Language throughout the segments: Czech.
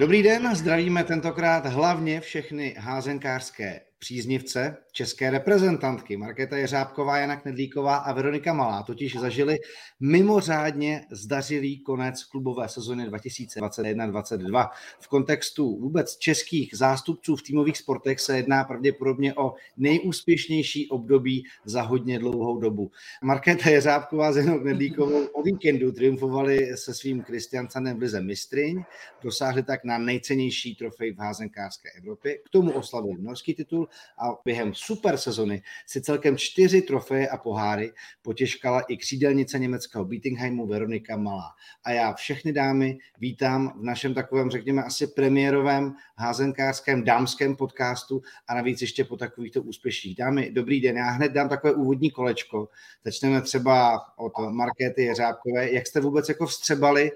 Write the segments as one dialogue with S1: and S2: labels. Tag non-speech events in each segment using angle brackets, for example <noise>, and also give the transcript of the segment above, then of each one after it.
S1: Dobrý den, zdravíme tentokrát hlavně všechny házenkářské příznivce české reprezentantky. Markéta Jeřábková, Jana Knedlíková a Veronika Malá totiž zažili mimořádně zdařilý konec klubové sezony 2021-2022. V kontextu vůbec českých zástupců v týmových sportech se jedná pravděpodobně o nejúspěšnější období za hodně dlouhou dobu. Markéta Jeřábková s Janou Knedlíkovou o víkendu triumfovali se svým Kristiancanem v Lize mistryň, dosáhli tak na nejcennější trofej v házenkářské Evropě, k tomu oslavili norský titul a během super sezony si celkem čtyři trofeje a poháry potěžkala i křídelnice německého Beatingheimu Veronika Malá. A já všechny dámy vítám v našem takovém, řekněme, asi premiérovém házenkářském dámském podcastu a navíc ještě po takovýchto úspěších. Dámy, dobrý den, já hned dám takové úvodní kolečko. Začneme třeba od Markéty Jeřábkové. Jak jste vůbec jako vstřebali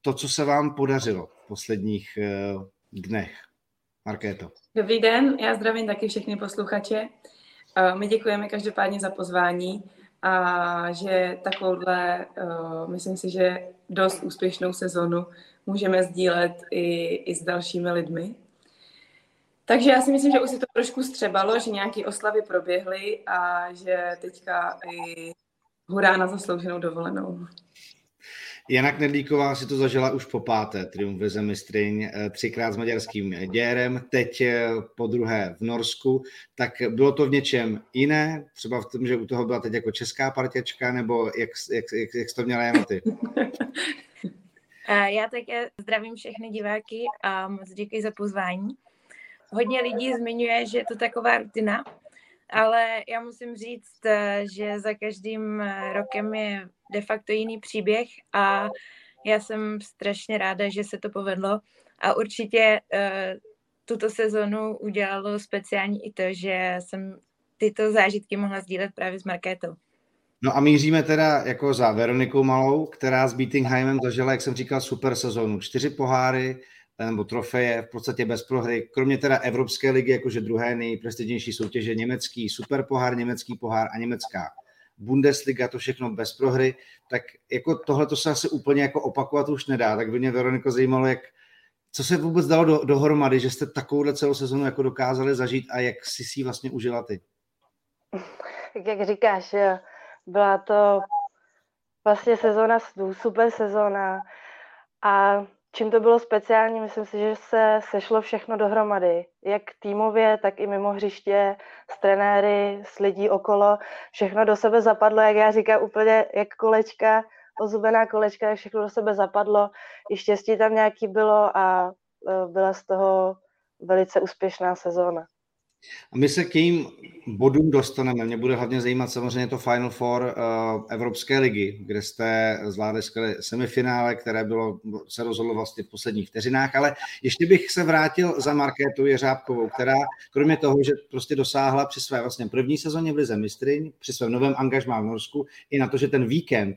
S1: to, co se vám podařilo v posledních eh, dnech? Markéto.
S2: Dobrý den, já zdravím taky všechny posluchače. My děkujeme každopádně za pozvání a že takovouhle, myslím si, že dost úspěšnou sezonu můžeme sdílet i, i s dalšími lidmi. Takže já si myslím, že už se to trošku střebalo, že nějaké oslavy proběhly a že teďka i hurá na zaslouženou dovolenou.
S1: Jana Knedlíková si to zažila už po páté, triumf ve mistryň, eh, třikrát s maďarským děrem, teď eh, po druhé v Norsku, tak bylo to v něčem jiné, třeba v tom, že u toho byla teď jako česká partěčka, nebo jak, jak, jak, jak jsi to měla Jana ty? <laughs>
S3: Já také zdravím všechny diváky a moc děkuji za pozvání. Hodně lidí zmiňuje, že je to taková rutina, ale já musím říct, eh, že za každým rokem je de facto jiný příběh a já jsem strašně ráda, že se to povedlo a určitě uh, tuto sezonu udělalo speciální i to, že jsem tyto zážitky mohla sdílet právě s Markétou.
S1: No a míříme teda jako za Veronikou Malou, která s Beatingheimem zažila, jak jsem říkal, super sezonu. Čtyři poháry nebo trofeje v podstatě bez prohry, kromě teda Evropské ligy, jakože druhé nejprestižnější soutěže, německý super pohár, německý pohár a německá Bundesliga, to všechno bez prohry, tak jako tohle to se asi úplně jako opakovat už nedá. Tak by mě Veroniko zajímalo, jak, co se vůbec dalo do, dohromady, že jste takovouhle celou sezonu jako dokázali zažít a jak si si vlastně užila ty?
S4: Tak jak říkáš, byla to vlastně sezóna, super sezóna a Čím to bylo speciální, myslím si, že se sešlo všechno dohromady. Jak týmově, tak i mimo hřiště, s trenéry, s lidí okolo. Všechno do sebe zapadlo, jak já říkám, úplně jak kolečka, ozubená kolečka, jak všechno do sebe zapadlo. I štěstí tam nějaký bylo a e, byla z toho velice úspěšná sezóna.
S1: A my se k jejím bodům dostaneme. Mě bude hlavně zajímat samozřejmě to Final Four uh, Evropské ligy, kde jste zvládli skvělé semifinále, které bylo, se rozhodlo vlastně v posledních vteřinách, ale ještě bych se vrátil za Markétou Jeřábkovou, která kromě toho, že prostě dosáhla při své vlastně první sezóně v Lize mistryň, při svém novém angažmá v Norsku, i na to, že ten víkend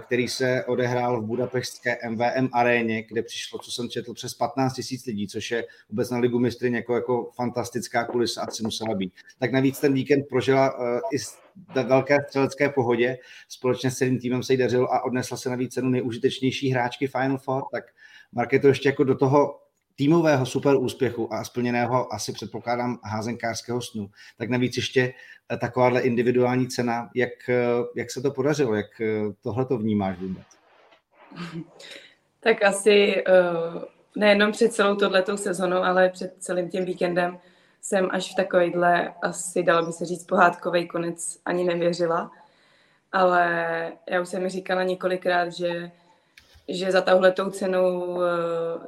S1: který se odehrál v budapeštské MVM aréně, kde přišlo, co jsem četl, přes 15 tisíc lidí, což je vůbec na ligu mistry jako, jako fantastická kulisa, asi musela být. Tak navíc ten víkend prožila uh, i ve velké střelecké pohodě, společně s celým týmem se jí dařilo a odnesla se navíc cenu nejúžitečnější hráčky Final Four, tak Marketo ještě jako do toho týmového super úspěchu a splněného asi předpokládám házenkářského snu, tak navíc ještě eh, takováhle individuální cena, jak, eh, jak se to podařilo, jak eh, tohle to vnímáš vůbec?
S2: Tak asi nejenom před celou tohletou sezonou, ale před celým tím víkendem jsem až v takovýhle, asi dalo by se říct, pohádkový konec ani nevěřila. Ale já už jsem říkala několikrát, že že za touhletou cenou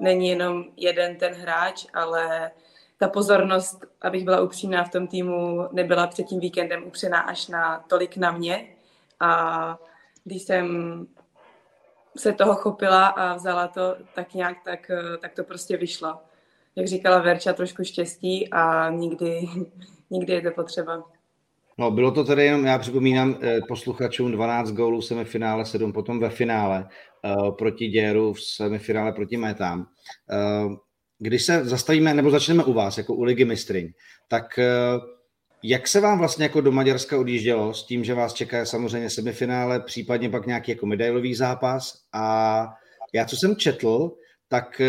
S2: není jenom jeden ten hráč, ale ta pozornost, abych byla upřímná v tom týmu, nebyla před tím víkendem upřená až na tolik na mě. A když jsem se toho chopila a vzala to tak nějak, tak, tak to prostě vyšlo. Jak říkala Verča, trošku štěstí a nikdy, <laughs> nikdy je to potřeba.
S1: No, bylo to tedy jenom, já připomínám eh, posluchačům 12 gólů v semifinále, 7 potom ve finále uh, proti Děru, v semifinále proti Métám. Když se zastavíme, nebo začneme u vás, jako u Ligy mistryň, tak uh, jak se vám vlastně jako do Maďarska odjíždělo s tím, že vás čeká samozřejmě semifinále, případně pak nějaký jako medailový zápas? A já, co jsem četl, tak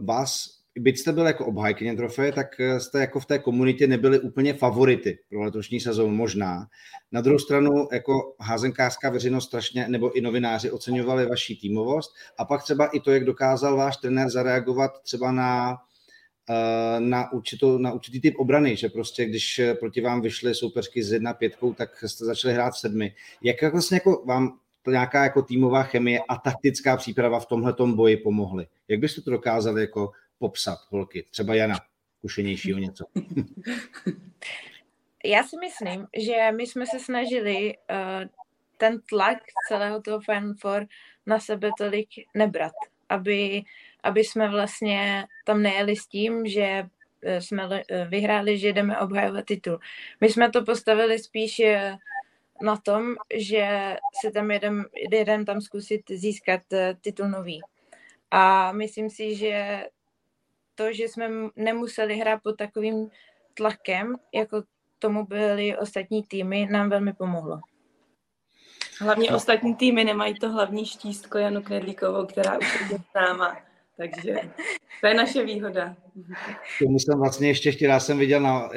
S1: vás byť jste byl jako obhajkyně trofeje, tak eh, jste jako v té komunitě nebyli úplně favority pro letošní sezónu možná. Na druhou stranu jako házenkářská veřejnost strašně, nebo i novináři oceňovali vaši týmovost a pak třeba i to, jak dokázal váš trenér zareagovat třeba na eh, na, určitou, na určitý typ obrany, že prostě když proti vám vyšly soupeřky z jedna pětkou, tak jste začali hrát v sedmi. Jak vlastně jako vám to nějaká jako týmová chemie a taktická příprava v tomhle boji pomohly? Jak byste to dokázali jako popsat, holky? Třeba Jana, kušenějšího něco. <laughs>
S3: Já si myslím, že my jsme se snažili uh, ten tlak celého toho Final Four na sebe tolik nebrat, aby, aby jsme vlastně tam nejeli s tím, že eh, jsme eh, vyhráli, že jdeme obhajovat titul. My jsme to postavili spíš na tom, že se tam jedem, jedem tam zkusit získat titul nový. A myslím si, že to, že jsme nemuseli hrát pod takovým tlakem, jako tomu byly ostatní týmy, nám velmi pomohlo.
S2: Hlavně ostatní týmy nemají to hlavní štístko Janu Knedlíkovou, která už je známa. Takže to je naše výhoda.
S1: Tomu jsem vlastně ještě chtěl, já jsem viděl na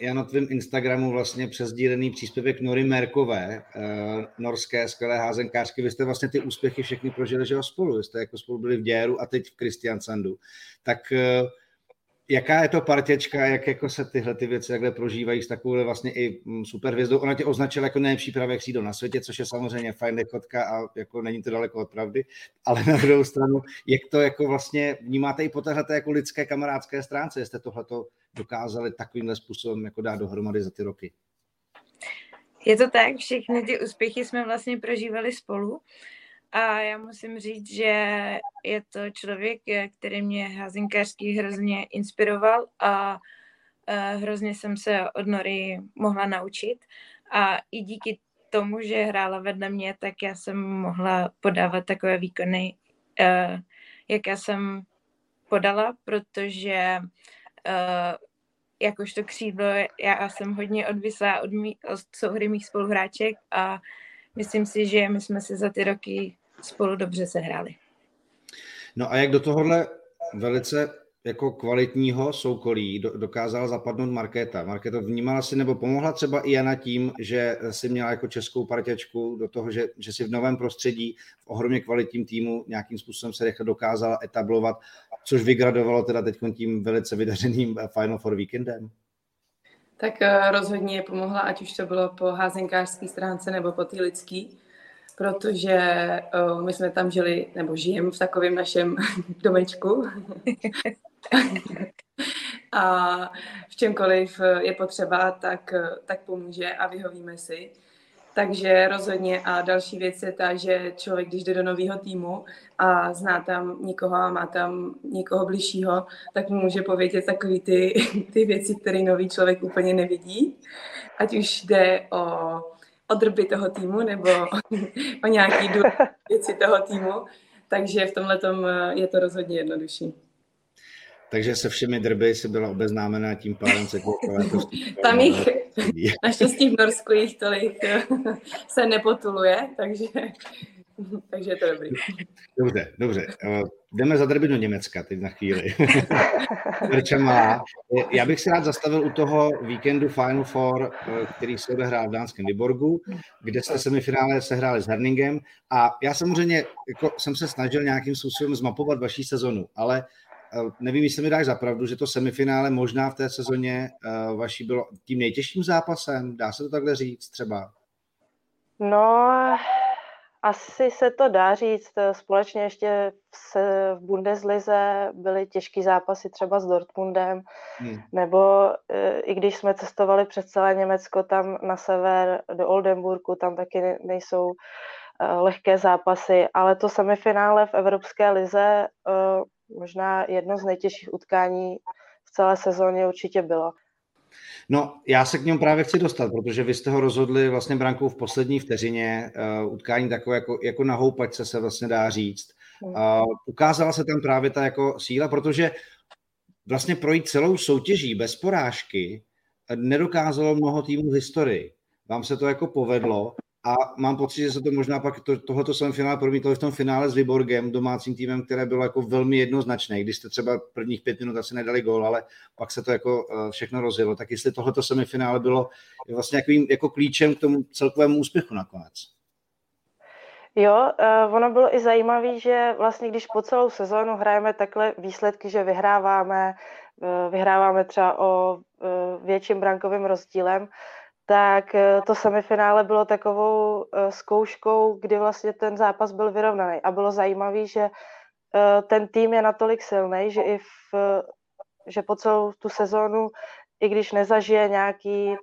S1: Janotvém Instagramu vlastně přesdílený příspěvek Nory Merkové, eh, norské skvělé házenkářky. Vy jste vlastně ty úspěchy všechny prožili, že spolu. Vy jste jako spolu byli v Děru a teď v Kristiansandu. Tak eh, jaká je to partěčka, jak jako se tyhle ty věci takhle prožívají s takovou vlastně i mm, super hvězdou. Ona tě označila jako nejlepší pravé křídlo na světě, což je samozřejmě fajn nechotka a jako není to daleko od pravdy, ale na druhou stranu, jak to jako vlastně vnímáte i po téhle jako lidské kamarádské stránce, jste tohleto dokázali takovýmhle způsobem jako dát dohromady za ty roky?
S3: Je to tak, všechny ty úspěchy jsme vlastně prožívali spolu a já musím říct, že je to člověk, který mě házinkářský hrozně inspiroval a hrozně jsem se od Nory mohla naučit. A i díky tomu, že hrála vedle mě, tak já jsem mohla podávat takové výkony, jak já jsem podala, protože jakožto křídlo já jsem hodně odvislá od, mý, od souhry mých spoluhráček a myslím si, že my jsme se za ty roky spolu dobře sehráli.
S1: No a jak do tohohle velice jako kvalitního soukolí dokázala zapadnout Markéta. Markéta vnímala si nebo pomohla třeba i Jana tím, že si měla jako českou parťačku do toho, že, že si v novém prostředí, v ohromně kvalitním týmu nějakým způsobem se rychle dokázala etablovat, což vygradovalo teda teď tím velice vydařeným Final Four víkendem?
S2: Tak eh, rozhodně pomohla, ať už to bylo po házenkářské stránce nebo po té lidské protože uh, my jsme tam žili, nebo žijeme v takovém našem <laughs> domečku. <laughs> a v čemkoliv je potřeba, tak, tak pomůže a vyhovíme si. Takže rozhodně a další věc je ta, že člověk, když jde do nového týmu a zná tam někoho a má tam někoho bližšího, tak mu může povědět takové ty, <laughs> ty věci, které nový člověk úplně nevidí. Ať už jde o o drby toho týmu nebo <laughs> o nějaký věci toho týmu. Takže v tomhle je to rozhodně jednodušší.
S1: Takže se všemi drby si byla obeznámená tím pádem se
S2: Tam jich, naštěstí v Norsku jich tolik eh, se nepotuluje, takže takže je to dobrý.
S1: Dobře, dobře. Uh, jdeme za drby do Německa teď na chvíli. <laughs> má. Já bych se rád zastavil u toho víkendu Final Four, který se odehrál v dánském Vyborgu, kde jste semifinále sehráli s Herningem a já samozřejmě jako, jsem se snažil nějakým způsobem zmapovat vaší sezonu, ale nevím, jestli mi dáš za pravdu, že to semifinále možná v té sezóně vaší bylo tím nejtěžším zápasem, dá se to takhle říct třeba?
S4: No, asi se to dá říct. Společně ještě v, v Bundeslize byly těžké zápasy třeba s Dortmundem, hmm. nebo i když jsme cestovali přes celé Německo tam na sever do Oldenburgu, tam taky nejsou lehké zápasy, ale to semifinále v Evropské lize možná jedno z nejtěžších utkání v celé sezóně určitě bylo.
S1: No, já se k němu právě chci dostat, protože vy jste ho rozhodli vlastně brankou v poslední vteřině, uh, utkání takové jako, jako na houpačce se vlastně dá říct. Uh, ukázala se tam právě ta jako síla, protože vlastně projít celou soutěží bez porážky nedokázalo mnoho týmů v historii. Vám se to jako povedlo a mám pocit, že se to možná pak to, tohoto semifinále promítlo v tom finále s Viborgem, domácím týmem, které bylo jako velmi jednoznačné, když jste třeba prvních pět minut asi nedali gól, ale pak se to jako eh, všechno rozjelo. Tak jestli tohoto semifinále bylo vlastně jako, jako klíčem k tomu celkovému úspěchu nakonec.
S4: Jo, uh, ono bylo i zajímavé, že vlastně když po celou sezónu hrajeme takhle výsledky, že vyhráváme, uh, vyhráváme třeba o větším brankovým rozdílem, tak eh, to semifinále bylo takovou eh, zkouškou, kdy vlastně ten zápas byl vyrovnaný. A bylo zajímavé, že eh, ten tým je natolik silný, že i v, že po celou tu sezónu, i když nezažije nějaký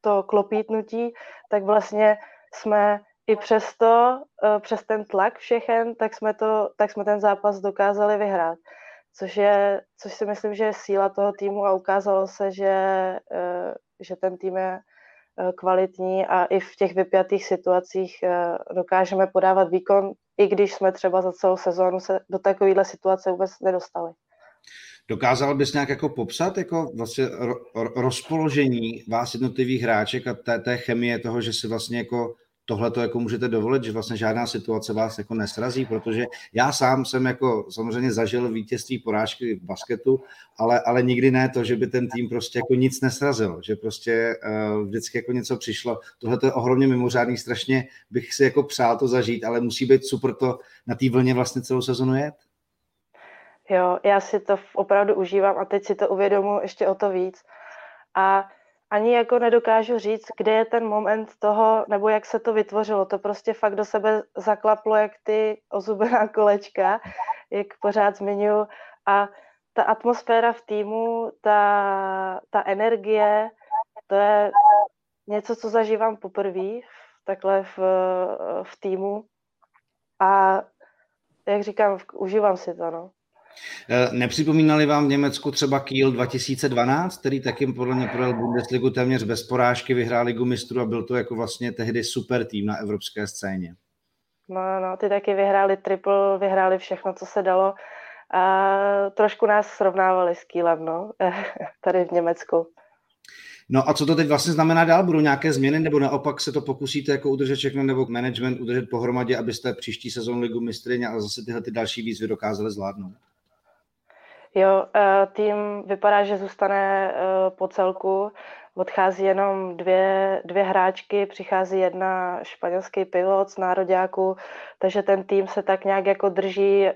S4: to klopítnutí, tak vlastně jsme i přesto, přes ten tlak všechen, tak jsme, to, tak jsme ten zápas dokázali vyhrát. Což, je, což si myslím, že je síla toho týmu a ukázalo se, že, že ten tým je kvalitní a i v těch vypjatých situacích eh, dokážeme podávat výkon, i když jsme třeba za celou sezónu se do takovéhle situace vůbec nedostali.
S1: Dokázal bys nějak jako popsat jako vlastně rozpoložení vás jednotlivých hráček a té, té chemie toho, že si vlastně jako tohle to jako můžete dovolit, že vlastně žádná situace vás jako nesrazí, protože já sám jsem jako samozřejmě zažil vítězství porážky v basketu, ale, ale nikdy ne to, že by ten tým prostě jako nic nesrazil, že prostě uh, vždycky jako něco přišlo. Tohle to je ohromně mimořádný, strašně bych si jako přál to zažít, ale musí být super to na té vlně vlastně celou sezonu jet.
S4: Jo, já si to opravdu užívám a teď si to uvědomuji ještě o to víc. A ani jako nedokážu říct, kde je ten moment toho, nebo jak se to vytvořilo. To prostě fakt do sebe zaklaplo, jak ty ozubená <laughs> kolečka, jak pořád zmiňuji. A ta atmosféra v týmu, ta, ta energie, to je něco, co zažívám poprvé takhle v, v týmu. A jak říkám, užívám si to, no.
S1: Eh, nepřipomínali vám v Německu třeba Kiel 2012, který taky podle mě projel Bundesligu téměř bez porážky, vyhrál ligu mistrů a byl to jako vlastně tehdy super tým na evropské scéně.
S4: No, no, ty taky vyhráli triple, vyhráli všechno, co se dalo a trošku nás srovnávali s Kielem, no, <laughs> tady v Německu.
S1: No a co to teď vlastně znamená dál? Budou nějaké změny nebo naopak se to pokusíte jako udržet všechno nebo management udržet pohromadě, abyste příští sezon ligu mistry a zase tyhle ty další výzvy dokázali zvládnout?
S4: Jo, eh, tým vypadá, že zůstane eh, po celku. Odchází jenom dvě, dvě hráčky, přichází jedna španělský pilot z nároďáku, takže ten tým se tak nějak jako drží eh,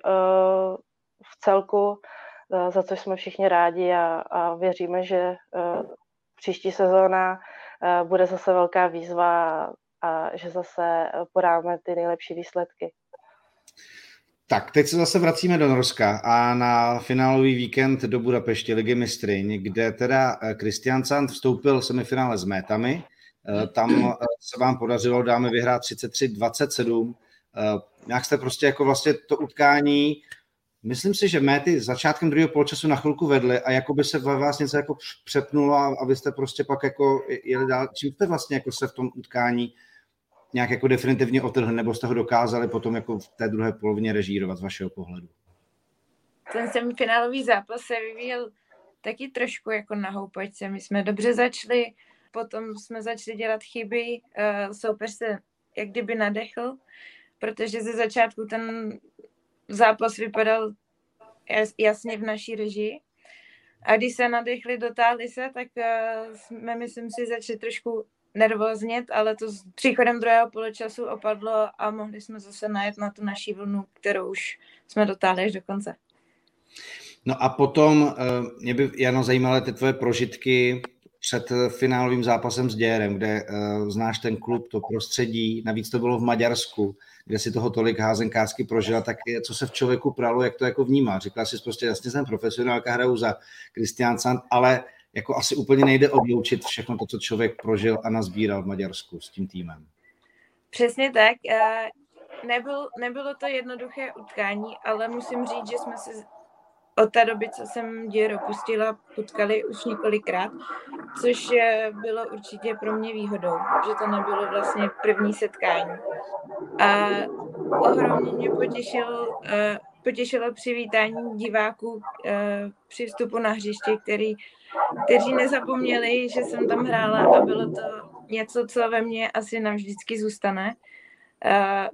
S4: v celku, za což jsme všichni rádi a, a věříme, že příští sezóna bude zase velká výzva a že zase podáme ty nejlepší výsledky.
S1: Tak, teď se zase vracíme do Norska a na finálový víkend do Budapešti Ligy mistryň, kde teda eh, Sand vstoupil semifinále s métami. Eh, tam eh, se vám podařilo, dáme vyhrát 33-27. Nějak jste prostě jako vlastně to utkání, myslím si, že méty začátkem druhého poločasu na chvilku vedly a jako by se vás něco jako přepnulo a abyste prostě pak jako jeli dál. Čím jste vlastně jako se v tom utkání nějak jako definitivně otrhli, nebo jste ho dokázali potom jako v té druhé polovině režírovat z vašeho pohledu?
S3: Ten semifinálový zápas se vyvíjel taky trošku jako na houpačce. My jsme dobře začali, potom jsme začali dělat chyby, uh, soupeř se jak kdyby nadechl, protože ze začátku ten zápas vypadal jasně v naší režii. A když se nadechli, dotáhli se, tak uh, jsme, myslím si, začali trošku nervóznět, ale to s příchodem druhého poločasu opadlo a mohli jsme zase najet na tu naší vlnu, kterou už jsme dotáhli až do konce.
S1: No a potom eh, mě by, Jano, zajímaly ty tvoje prožitky před finálovým zápasem s Děrem, kde uh, znáš ten klub, to prostředí, navíc to bylo v Maďarsku, kde si toho tolik házenkářsky prožila, tak je, co se v člověku pralo, jak to jako vnímá. Říkala si prostě, jasně jsem profesionálka, hraju za Kristián Sand, ale jako asi úplně nejde odloučit všechno to, co člověk prožil a nazbíral v Maďarsku s tím týmem.
S3: Přesně tak. Eh, nebyl, nebylo to jednoduché utkání, ale musím říct, že jsme se od té doby, co jsem Děro pustila, potkali už několikrát, což eh, bylo určitě pro mě výhodou, že to nebylo vlastně první setkání. A ohromně mě potěšil, eh, potěšilo přivítání diváků při vstupu na hřiště, který kteří nezapomněli, že jsem tam hrála a bylo to něco, co ve mně asi navždycky zůstane. Uh,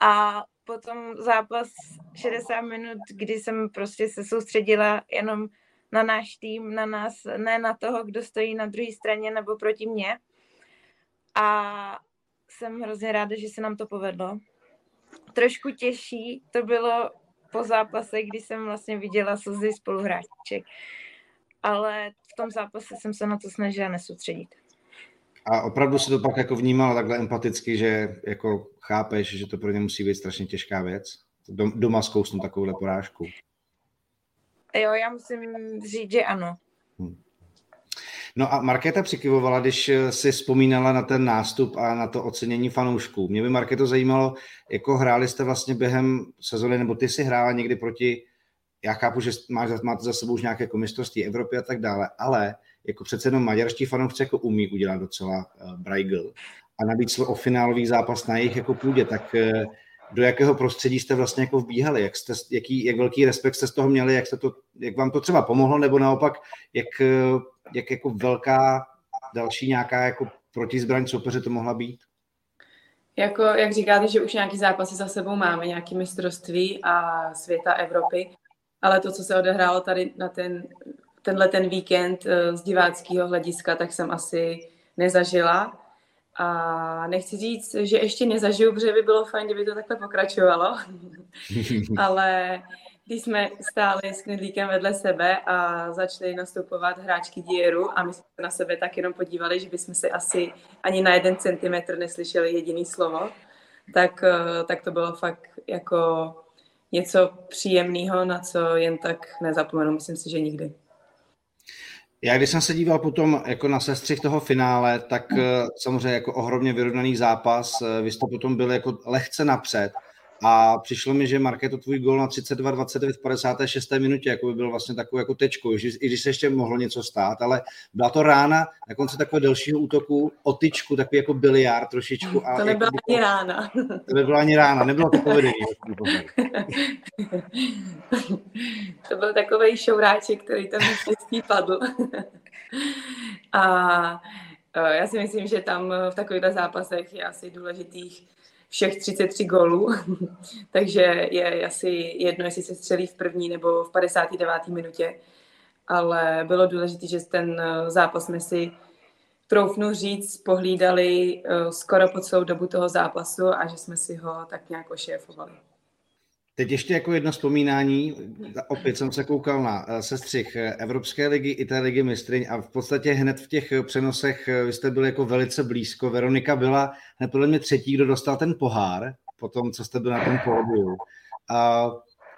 S3: a potom zápas 60 minut, kdy jsem prostě se soustředila jenom na náš tým, na nás, ne na toho, kdo stojí na druhé straně nebo proti mně. A jsem hrozně ráda, že se nám to povedlo. Trošku těžší to bylo po zápase, kdy jsem vlastně viděla slzy spoluhráček. Ale v tom zápase jsem se na to snažila nesoustředit.
S1: A opravdu si to pak jako vnímala takhle empaticky, že jako chápeš, že to pro ně musí být strašně těžká věc? Doma zkousnout takovouhle porážku.
S3: Jo, já musím říct, že ano. Hmm.
S1: No a Markéta přikyvovala, když si vzpomínala na ten nástup a na to ocenění fanoušků. Mě by Markéto zajímalo, jako hráli jste vlastně během sezóny, nebo ty si hrála někdy proti, já chápu, že máš, máte za sebou už nějaké jako Evropy a tak dále, ale jako přece jenom maďarští fanoušci jako umí udělat docela uh, brajgl. A navíc o finálový zápas na jejich jako půdě, tak uh, do jakého prostředí jste vlastně jako vbíhali, jak, jste, jaký, jak velký respekt jste z toho měli, jak, jste to, jak vám to třeba pomohlo, nebo naopak, jak, jak jako velká další nějaká jako protizbraň soupeře to mohla být?
S2: Jako, jak říkáte, že už nějaký zápasy za sebou máme, nějaký mistrovství a světa Evropy, ale to, co se odehrálo tady na ten, tenhle ten víkend eh, z diváckého hlediska, tak jsem asi nezažila. A nechci říct, že ještě nezažiju, protože by bylo fajn, kdyby to takhle pokračovalo. <laughs> Ale když jsme stáli s Knedlíkem vedle sebe a začali nastupovat hráčky Dieru a my jsme se na sebe tak jenom podívali, že bychom si asi ani na jeden centimetr neslyšeli jediný slovo, tak, eh, tak to bylo fakt jako něco příjemného, na co jen tak nezapomenu. Myslím si, že nikdy.
S1: Já když jsem se díval potom jako na sestřih toho finále, tak uh, samozřejmě jako ohromně vyrovnaný zápas, uh, vy jste potom byli jako lehce napřed a přišlo mi, že Marketo tvůj gol na 32-29 v 56. minutě jako by byl vlastně takovou jako tečkou, i když se ještě mohlo něco stát, ale byla to rána na konci takového delšího útoku o tyčku, takový jako biliard trošičku.
S2: A to nebyla jako, ani rána.
S1: To nebyla ani rána, nebylo to povedení. <laughs>
S2: to byl takový šouráček, který tam štěstí padl. <laughs> a e, já si myslím, že tam v takovýchhle zápasech je asi důležitých všech 33 gólů, <laughs> takže je asi jedno, jestli se střelí v první nebo v 59. minutě, ale bylo důležité, že ten e, zápas jsme si troufnu říct, pohlídali e, skoro po celou dobu toho zápasu a že jsme si ho tak nějak ošéfovali.
S1: Teď ještě jako jedno vzpomínání, opět jsem se koukal na eh, sestřih eh, Evropské ligy i té ligy mistryň a v podstatě hned v těch přenosech eh, vy jste byli jako velice blízko. Veronika byla hned podle mě třetí, kdo dostal ten pohár po tom, co jste byl na tom pódiu.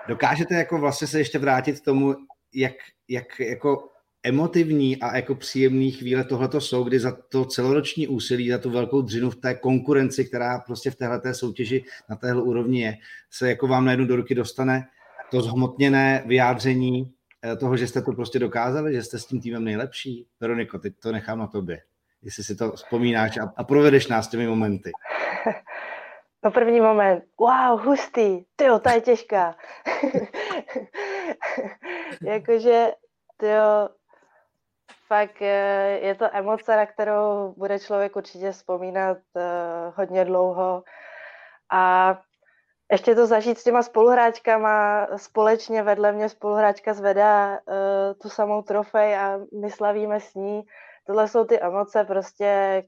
S1: Dokážete jako vlastně se ještě vrátit k tomu, jak, jak jako emotivní a jako příjemný chvíle tohleto jsou, kdy za to celoroční úsilí, za tu velkou dřinu v té konkurenci, která prostě v téhle soutěži na téhle úrovni je, se jako vám najednou do ruky dostane to zhmotněné vyjádření eh, toho, že jste to prostě dokázali, že jste s tím týmem nejlepší. Veroniko, teď to nechám na tobě, jestli si to vzpomínáš a, a provedeš nás těmi momenty. <laughs>
S4: No první moment, wow, hustý, tyjo, ta je těžká. <laughs> Jakože, tyjo, fakt eh, je to emoce, na kterou bude člověk určitě vzpomínat eh, hodně dlouho. A ještě to zažít s těma spoluhráčkama, společně vedle mě spoluhráčka zvedá uh, tu samou trofej a my slavíme s ní. Tohle jsou ty emoce prostě,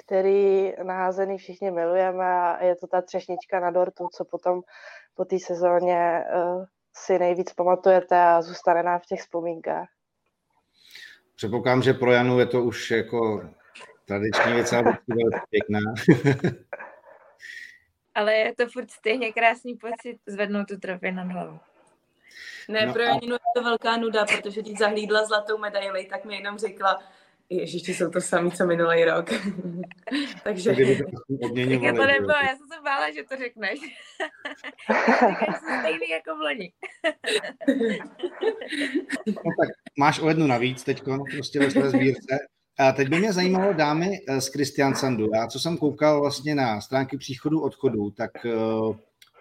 S4: který naházený všichni milujeme a je to ta třešnička na dortu, co potom po té sezóně si nejvíc pamatujete a zůstane nám v těch vzpomínkách.
S1: Předpokládám, že pro Janu je to už jako tradiční věc, ale pěkná.
S3: ale je to furt stejně krásný pocit zvednout tu trofej nad hlavu.
S2: Ne, no pro Janinu je to velká nuda, protože když zahlídla zlatou medaili, tak mi jenom řekla, Ježiši, jsou to samý, co minulý rok. <laughs> Takže...
S3: Tak já to nebylo, já jsem se bála, že to řekneš. <laughs> Říkáš, jsem stejný jako v loni. <laughs>
S1: no tak máš o jednu navíc teď, prostě ve své sbírce. A teď by mě zajímalo dámy eh, z Christian Sandu. Já co jsem koukal vlastně na stránky příchodu odchodu, tak eh,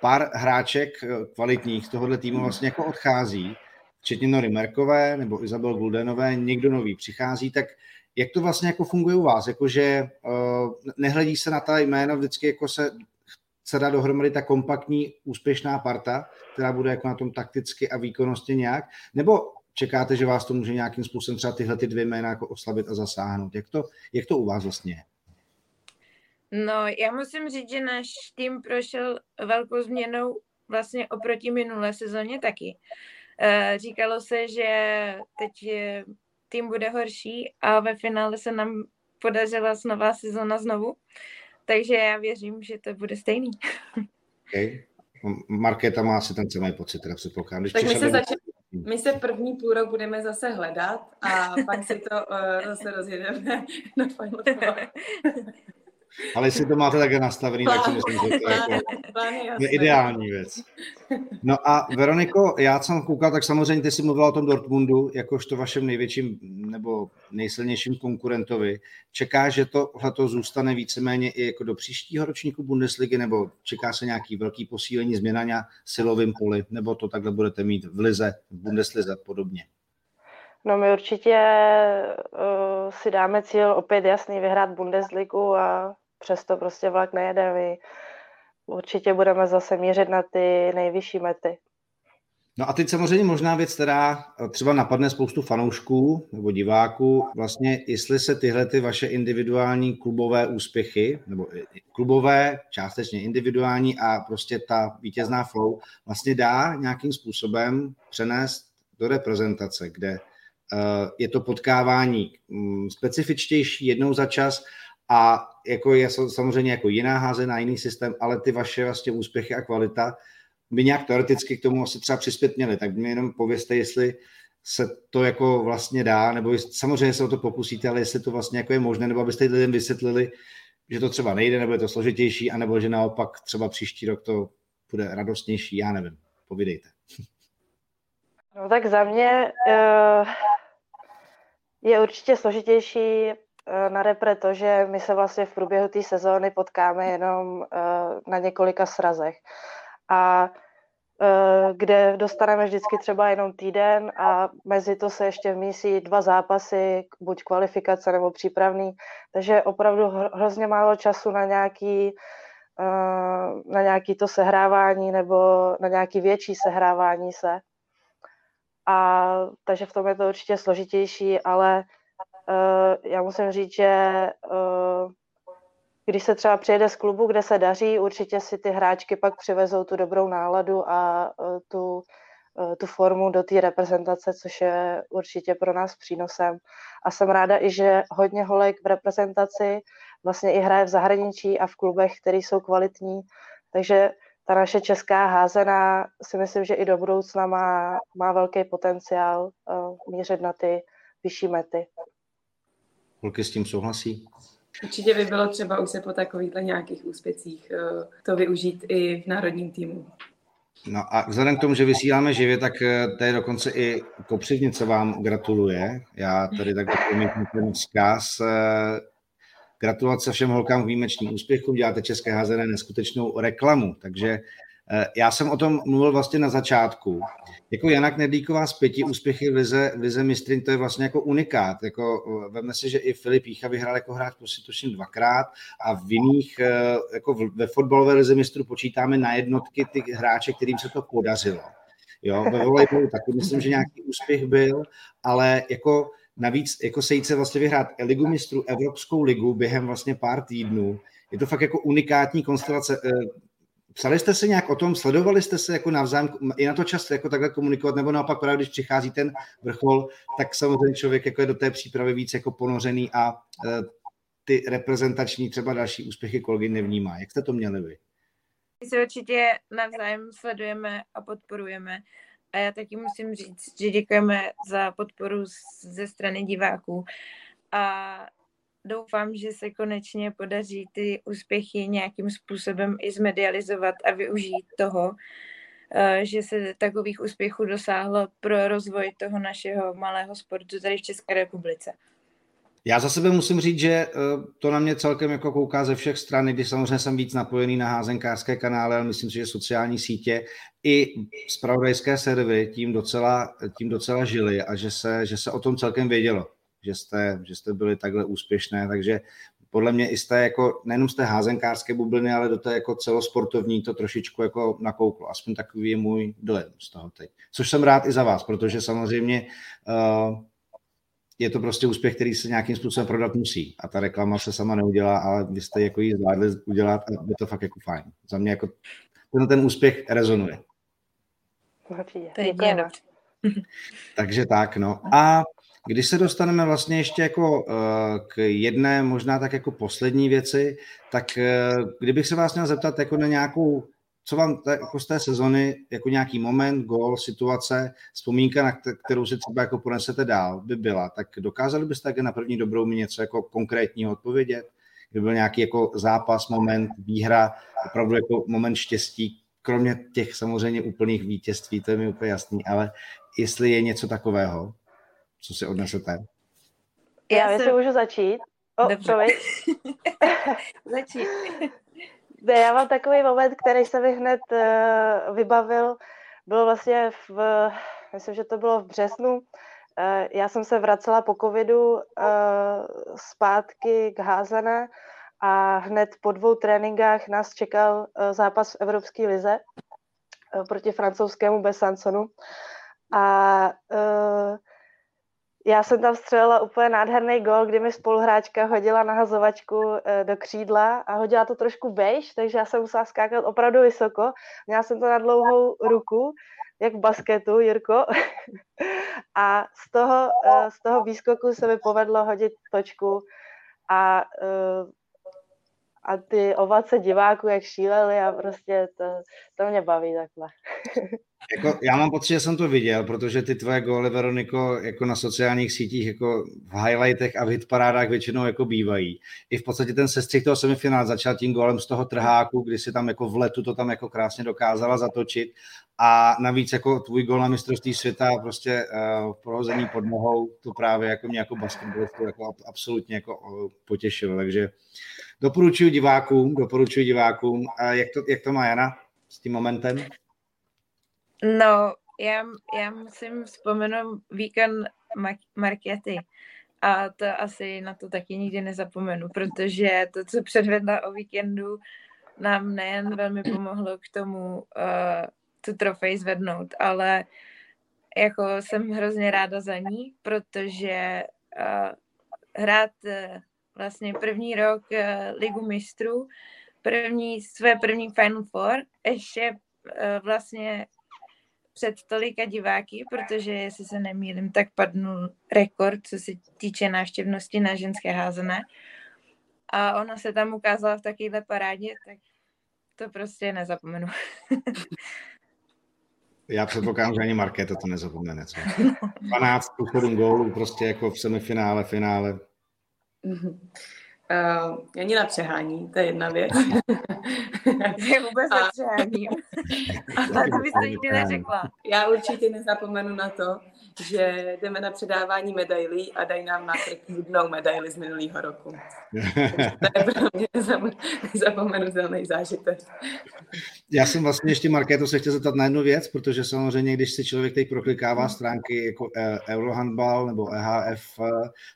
S1: pár hráček eh, kvalitních z tohohle týmu vlastně jako odchází, včetně Nory Merkové nebo Izabel Guldenové, někdo nový přichází, tak jak to vlastně jako funguje u vás? Jakože uh, nehledí se na ta jména, vždycky jako se chce dát dohromady ta kompaktní, úspěšná parta, která bude jako na tom takticky a výkonnostně nějak, nebo čekáte, že vás to může nějakým způsobem třeba tyhle ty dvě jména jako oslabit a zasáhnout? Jak to, jak to u vás vlastně je?
S3: No, já musím říct, že náš tým prošel velkou změnou vlastně oproti minulé sezóně taky. Eh, říkalo se, že teď tým bude horší a ve finále se nám podařila nová sezóna znovu. Takže já věřím, že to bude stejný.
S1: Okay. Markéta má asi ten samý pocit, teda předpokládám.
S2: Když tak my se, začne, my se první půl rok budeme zase hledat a pak si to uh, zase rozjedeme na Final <laughs>
S1: ale jestli to máte také nastavený, tak si myslím, že to je jako ideální věc. No a Veroniko, já jsem koukal, tak samozřejmě ty jsi mluvila o tom Dortmundu, jakožto vašem největším nebo nejsilnějším konkurentovi. Čeká, že tohle to zůstane víceméně i jako do příštího ročníku Bundesligy, nebo čeká se nějaký velký posílení, změna na silovém poli, nebo to takhle budete mít v Lize, v Bundeslize podobně?
S4: No my určitě uh, si dáme cíl opět jasný vyhrát Bundesligu a přesto prostě vlak nejede. My určitě budeme zase mířit na ty nejvyšší mety.
S1: No a teď samozřejmě možná věc, která třeba napadne spoustu fanoušků nebo diváků, vlastně jestli se tyhle ty vaše individuální klubové úspěchy, nebo klubové, částečně individuální a prostě ta vítězná flow vlastně dá nějakým způsobem přenést do reprezentace, kde je to potkávání um, specifičtější jednou za čas a jako je samozřejmě jako jiná házená, jiný systém, ale ty vaše vlastně úspěchy a kvalita by nějak teoreticky k tomu asi třeba přispět měly. Tak mi jenom povězte, jestli se to jako vlastně dá, nebo samozřejmě se o to pokusíte, ale jestli to vlastně jako je možné, nebo abyste lidem vysvětlili, že to třeba nejde, nebo je to složitější, anebo že naopak třeba příští rok to bude radostnější, já nevím. Povídejte.
S4: No tak za mě uh, je určitě složitější Eh, na repre to, že my se vlastně v průběhu té sezóny potkáme jenom eh, na několika srazech. A eh, kde dostaneme vždycky třeba jenom týden a mezi to se ještě vmísí dva zápasy, buď kvalifikace nebo přípravný, takže opravdu hrozně málo času na nějaký, na nějaký to sehrávání nebo na nějaký větší sehrávání se. A takže v tom je to určitě složitější, ale Eh, já musím říct, že eh, když se třeba přijede z klubu, kde se daří, určitě si ty hráčky pak přivezou tu dobrou náladu a eh, tu, tu formu do té reprezentace, což je určitě pro nás přínosem. A jsem ráda i, že hodně holek v reprezentaci vlastně i hraje v zahraničí a v klubech, které jsou kvalitní. Takže ta naše česká házená si myslím, že i do budoucna má, má velký potenciál uh, mířit na ty vyšší mety.
S1: Holky s tím souhlasí?
S2: Určitě by bylo třeba už se po takovýchhle nějakých úspěcích eh, to využít i v národním týmu.
S1: No a vzhledem k tomu, že vysíláme živě, tak eh, tady dokonce i Kopřivnice vám gratuluje. Já tady tak ten vzkaz. Gratulace všem holkám k výjimečným úspěchům, děláte České házené neskutečnou reklamu, takže Eh, já jsem o tom mluvil vlastně na začátku. Jako Janak Nedlíková z pěti úspěchy v Lize, Lize mistrin, to je vlastně jako unikát. Jako, eh, veme si, že i Filip Jícha vyhrál jako hráč prostě tuším dvakrát a v jiných, eh, jako ve fotbalové Lize mistrů počítáme na jednotky ty hráče, kterým se to podařilo. Jo, ve volejbolu taky myslím, že nějaký úspěch byl, ale jako navíc jako sejít se vlastně vyhrát Ligu mistrů, Evropskou ligu během vlastně pár týdnů, je to fakt jako unikátní konstelace. Psali jste se nějak o tom, sledovali jste se jako navzájem, i na to čas jako takhle komunikovat, nebo naopak právě, když přichází ten vrchol, tak samozřejmě člověk jako je do té přípravy víc jako ponořený a e, ty reprezentační třeba další úspěchy kolegy nevnímá. Jak jste to měli vy?
S3: My se určitě navzájem sledujeme a podporujeme. A já taky musím říct, že děkujeme za podporu ze strany diváků. A doufám, že se konečně podaří ty úspěchy nějakým způsobem i zmedializovat a využít toho, eh, že se takových úspěchů dosáhlo pro rozvoj toho našeho malého sportu tady v České republice.
S1: Já za sebe musím říct, že eh, to na mě celkem jako kouká ze všech stran, když samozřejmě jsem víc napojený na házenkářské kanály, ale myslím si, že sociální sítě i spravodajské servery tím docela, tím docela žili a že se, že se o tom celkem vědělo že jste, že jste byli takhle úspěšné, takže podle mě i z té, jako, nejenom z té házenkářské bubliny, ale do té jako celosportovní to trošičku jako nakouklo. Aspoň takový je můj dojem z toho teď. Což jsem rád i za vás, protože samozřejmě uh, je to prostě úspěch, který se nějakým způsobem prodat musí. A ta reklama se sama neudělá, ale vy jste jako ji zvládli udělat a je to fakt jako fajn. Za mě jako ten, ten úspěch rezonuje.
S4: Určitě. <laughs>
S1: Takže tak, no. A když se dostaneme vlastně ještě jako uh, k jedné, možná tak jako poslední věci, tak uh, kdybych se vás měl zeptat jako na nějakou, co vám t- jako z té sezony, jako nějaký moment, gol, situace, vzpomínka, na kterou si třeba jako ponesete dál, by byla, tak dokázali byste také na první dobrou mi něco jako konkrétního odpovědět? Kdyby byl nějaký jako zápas, moment, výhra, opravdu jako moment štěstí, kromě těch samozřejmě úplných vítězství, to je mi úplně jasný, ale jestli je něco takového, co si odnesete?
S4: Já, Já jsem... můžu začít.
S3: O, Dobře. <laughs> <laughs> Začít.
S4: Já mám takový moment, který se mi hned uh, vybavil. Byl vlastně v, myslím, že to bylo v březnu. Uh, já jsem se vracela po covidu uh, zpátky k Házané a hned po dvou tréninkách nás čekal uh, zápas v Evropské lize uh, proti francouzskému Besanconu. A uh, já jsem tam střelila úplně nádherný gol, kdy mi spoluhráčka hodila nahazovačku eh, do křídla a hodila to trošku bejš, takže já jsem musela skákat opravdu vysoko. Měla jsem to na dlouhou ruku, jak v basketu, Jirko. <laughs> a z toho, eh, z toho výskoku se mi povedlo hodit točku a eh, a ty ovace diváků, jak šíleli a prostě to, to mě baví takhle.
S1: Jako, já mám pocit, že jsem to viděl, protože ty tvoje góly, Veroniko, jako na sociálních sítích, jako v highlightech a v hitparádách většinou jako bývají. I v podstatě ten sestřih toho semifinál začal tím gólem z toho trháku, kdy si tam jako v letu to tam jako krásně dokázala zatočit a navíc jako tvůj gól na mistrovství světa prostě uh, prohození pod nohou, to právě jako mě jako basketbalistu jako absolutně jako uh, potěšilo, takže doporučuji divákům, doporučuji divákům. A jak to, jak to má Jana s tím momentem?
S3: No, já, já musím vzpomenout víkend Markety. A to asi na to taky nikdy nezapomenu, protože to, co předvedla o víkendu, nám nejen velmi pomohlo k tomu uh, tu trofej zvednout, ale jako jsem hrozně ráda za ní, protože uh, hrát uh, vlastně první rok uh, Ligu mistrů, první, své první Final Four, ještě uh, vlastně před tolika diváky, protože jestli se nemýlím, tak padnul rekord, co se týče návštěvnosti na ženské házené. A ona se tam ukázala v takovéhle parádě, tak to prostě nezapomenu. <laughs>
S1: Já předpokládám, že ani Markéta to nezapomene. Co? <laughs> 12 7 gólů prostě jako v semifinále, finále.
S2: Uh, ani na přehání, to je jedna věc.
S3: je vůbec na přehání. <laughs> Ale to bys to nikdy neřekla.
S2: Já určitě nezapomenu na to, že jdeme na předávání medailí a dají nám na krk medaili z minulého roku. <laughs> to je pro mě nezapomenutelný zážitek.
S1: Já jsem vlastně ještě, Markéto, se chtěl zeptat na jednu věc, protože samozřejmě, když si člověk teď proklikává hmm. stránky jako e, Eurohandball nebo EHF,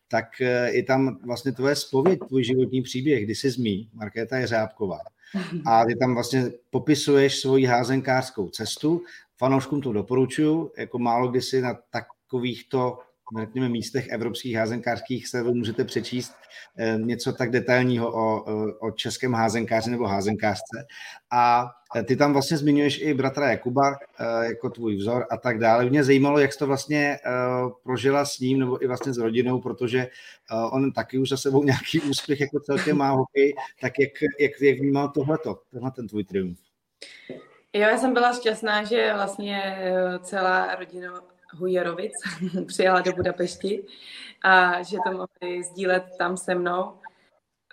S1: tak e, je tam vlastně tvoje spověď, tvůj životní příběh, kdy jsi zmí, Markéta je Řábková. <laughs> A ty tam vlastně popisuješ svoji házenkářskou cestu, fanouškům to doporučuju, jako málo kdy si na takovýchto řekněme, místech evropských házenkářských se můžete přečíst eh, něco tak detailního o, o českém házenkáři nebo házenkářce. A eh, ty tam vlastně zmiňuješ i bratra Jakuba eh, jako tvůj vzor a tak dále. Mě zajímalo, jak jsi to vlastně prožila s ním nebo i vlastně s rodinou, protože on taky už za sebou nějaký úspěch jako celkem má hokej, tak jak, jak, jak vnímal tohleto, tenhle ten tvůj triumf?
S2: Jo, já jsem byla šťastná, že vlastně celá rodina Hujerovic <laughs> přijela do Budapešti a že to mohli sdílet tam se mnou.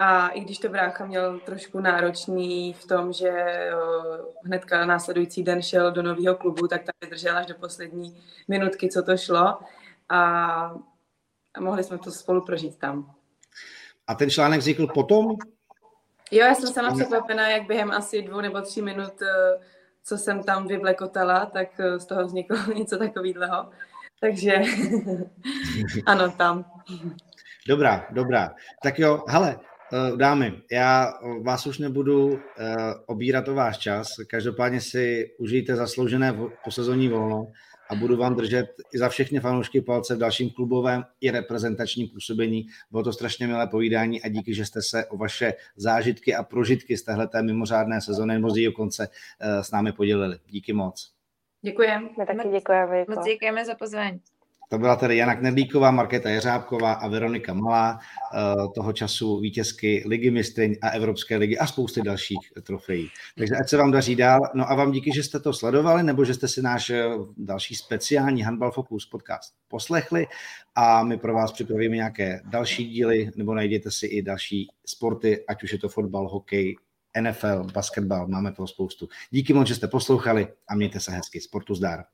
S2: A i když to brácha měl trošku náročný v tom, že hnedka následující den šel do nového klubu, tak tam vydržel až do poslední minutky, co to šlo. A, a mohli jsme to spolu prožít tam.
S1: A ten článek vznikl potom?
S2: Jo, já jsem sama překvapená, jak během asi dvou nebo tří minut eh, co jsem tam vyvlekotala, tak eh, z toho vzniklo <laughs> něco takového. Takže <laughs> ano, tam.
S1: Dobrá, dobrá. Tak jo, hele, eh, dámy, já vás už nebudu eh, obírat o váš čas. Každopádně si užijte zasloužené posezonní volno a budu vám držet i za všechny fanoušky palce v dalším klubovém i reprezentačním působení. Bylo to strašně milé povídání a díky, že jste se o vaše zážitky a prožitky z téhleté mimořádné sezóny nebo z konce eh, s námi podělili. Díky moc.
S2: Děkujeme.
S4: My taky děkujeme.
S3: Moc děkujeme za pozvání.
S1: To byla tedy Jana Knedlíková, Markéta Jeřábková a Veronika Malá, eh, toho času vítězky Ligy mistryň a Evropské ligy a spousty dalších trofejí. Takže ať se vám daří dál. No a vám díky, že jste to sledovali, nebo že jste si náš eh, další speciální Handball Focus podcast poslechli a my pro vás připravíme nějaké další díly, nebo najděte si i další sporty, ať už je to fotbal, hokej, NFL, basketbal, máme toho spoustu. Díky moc, že jste poslouchali a mějte se hezky. Sportu zdar.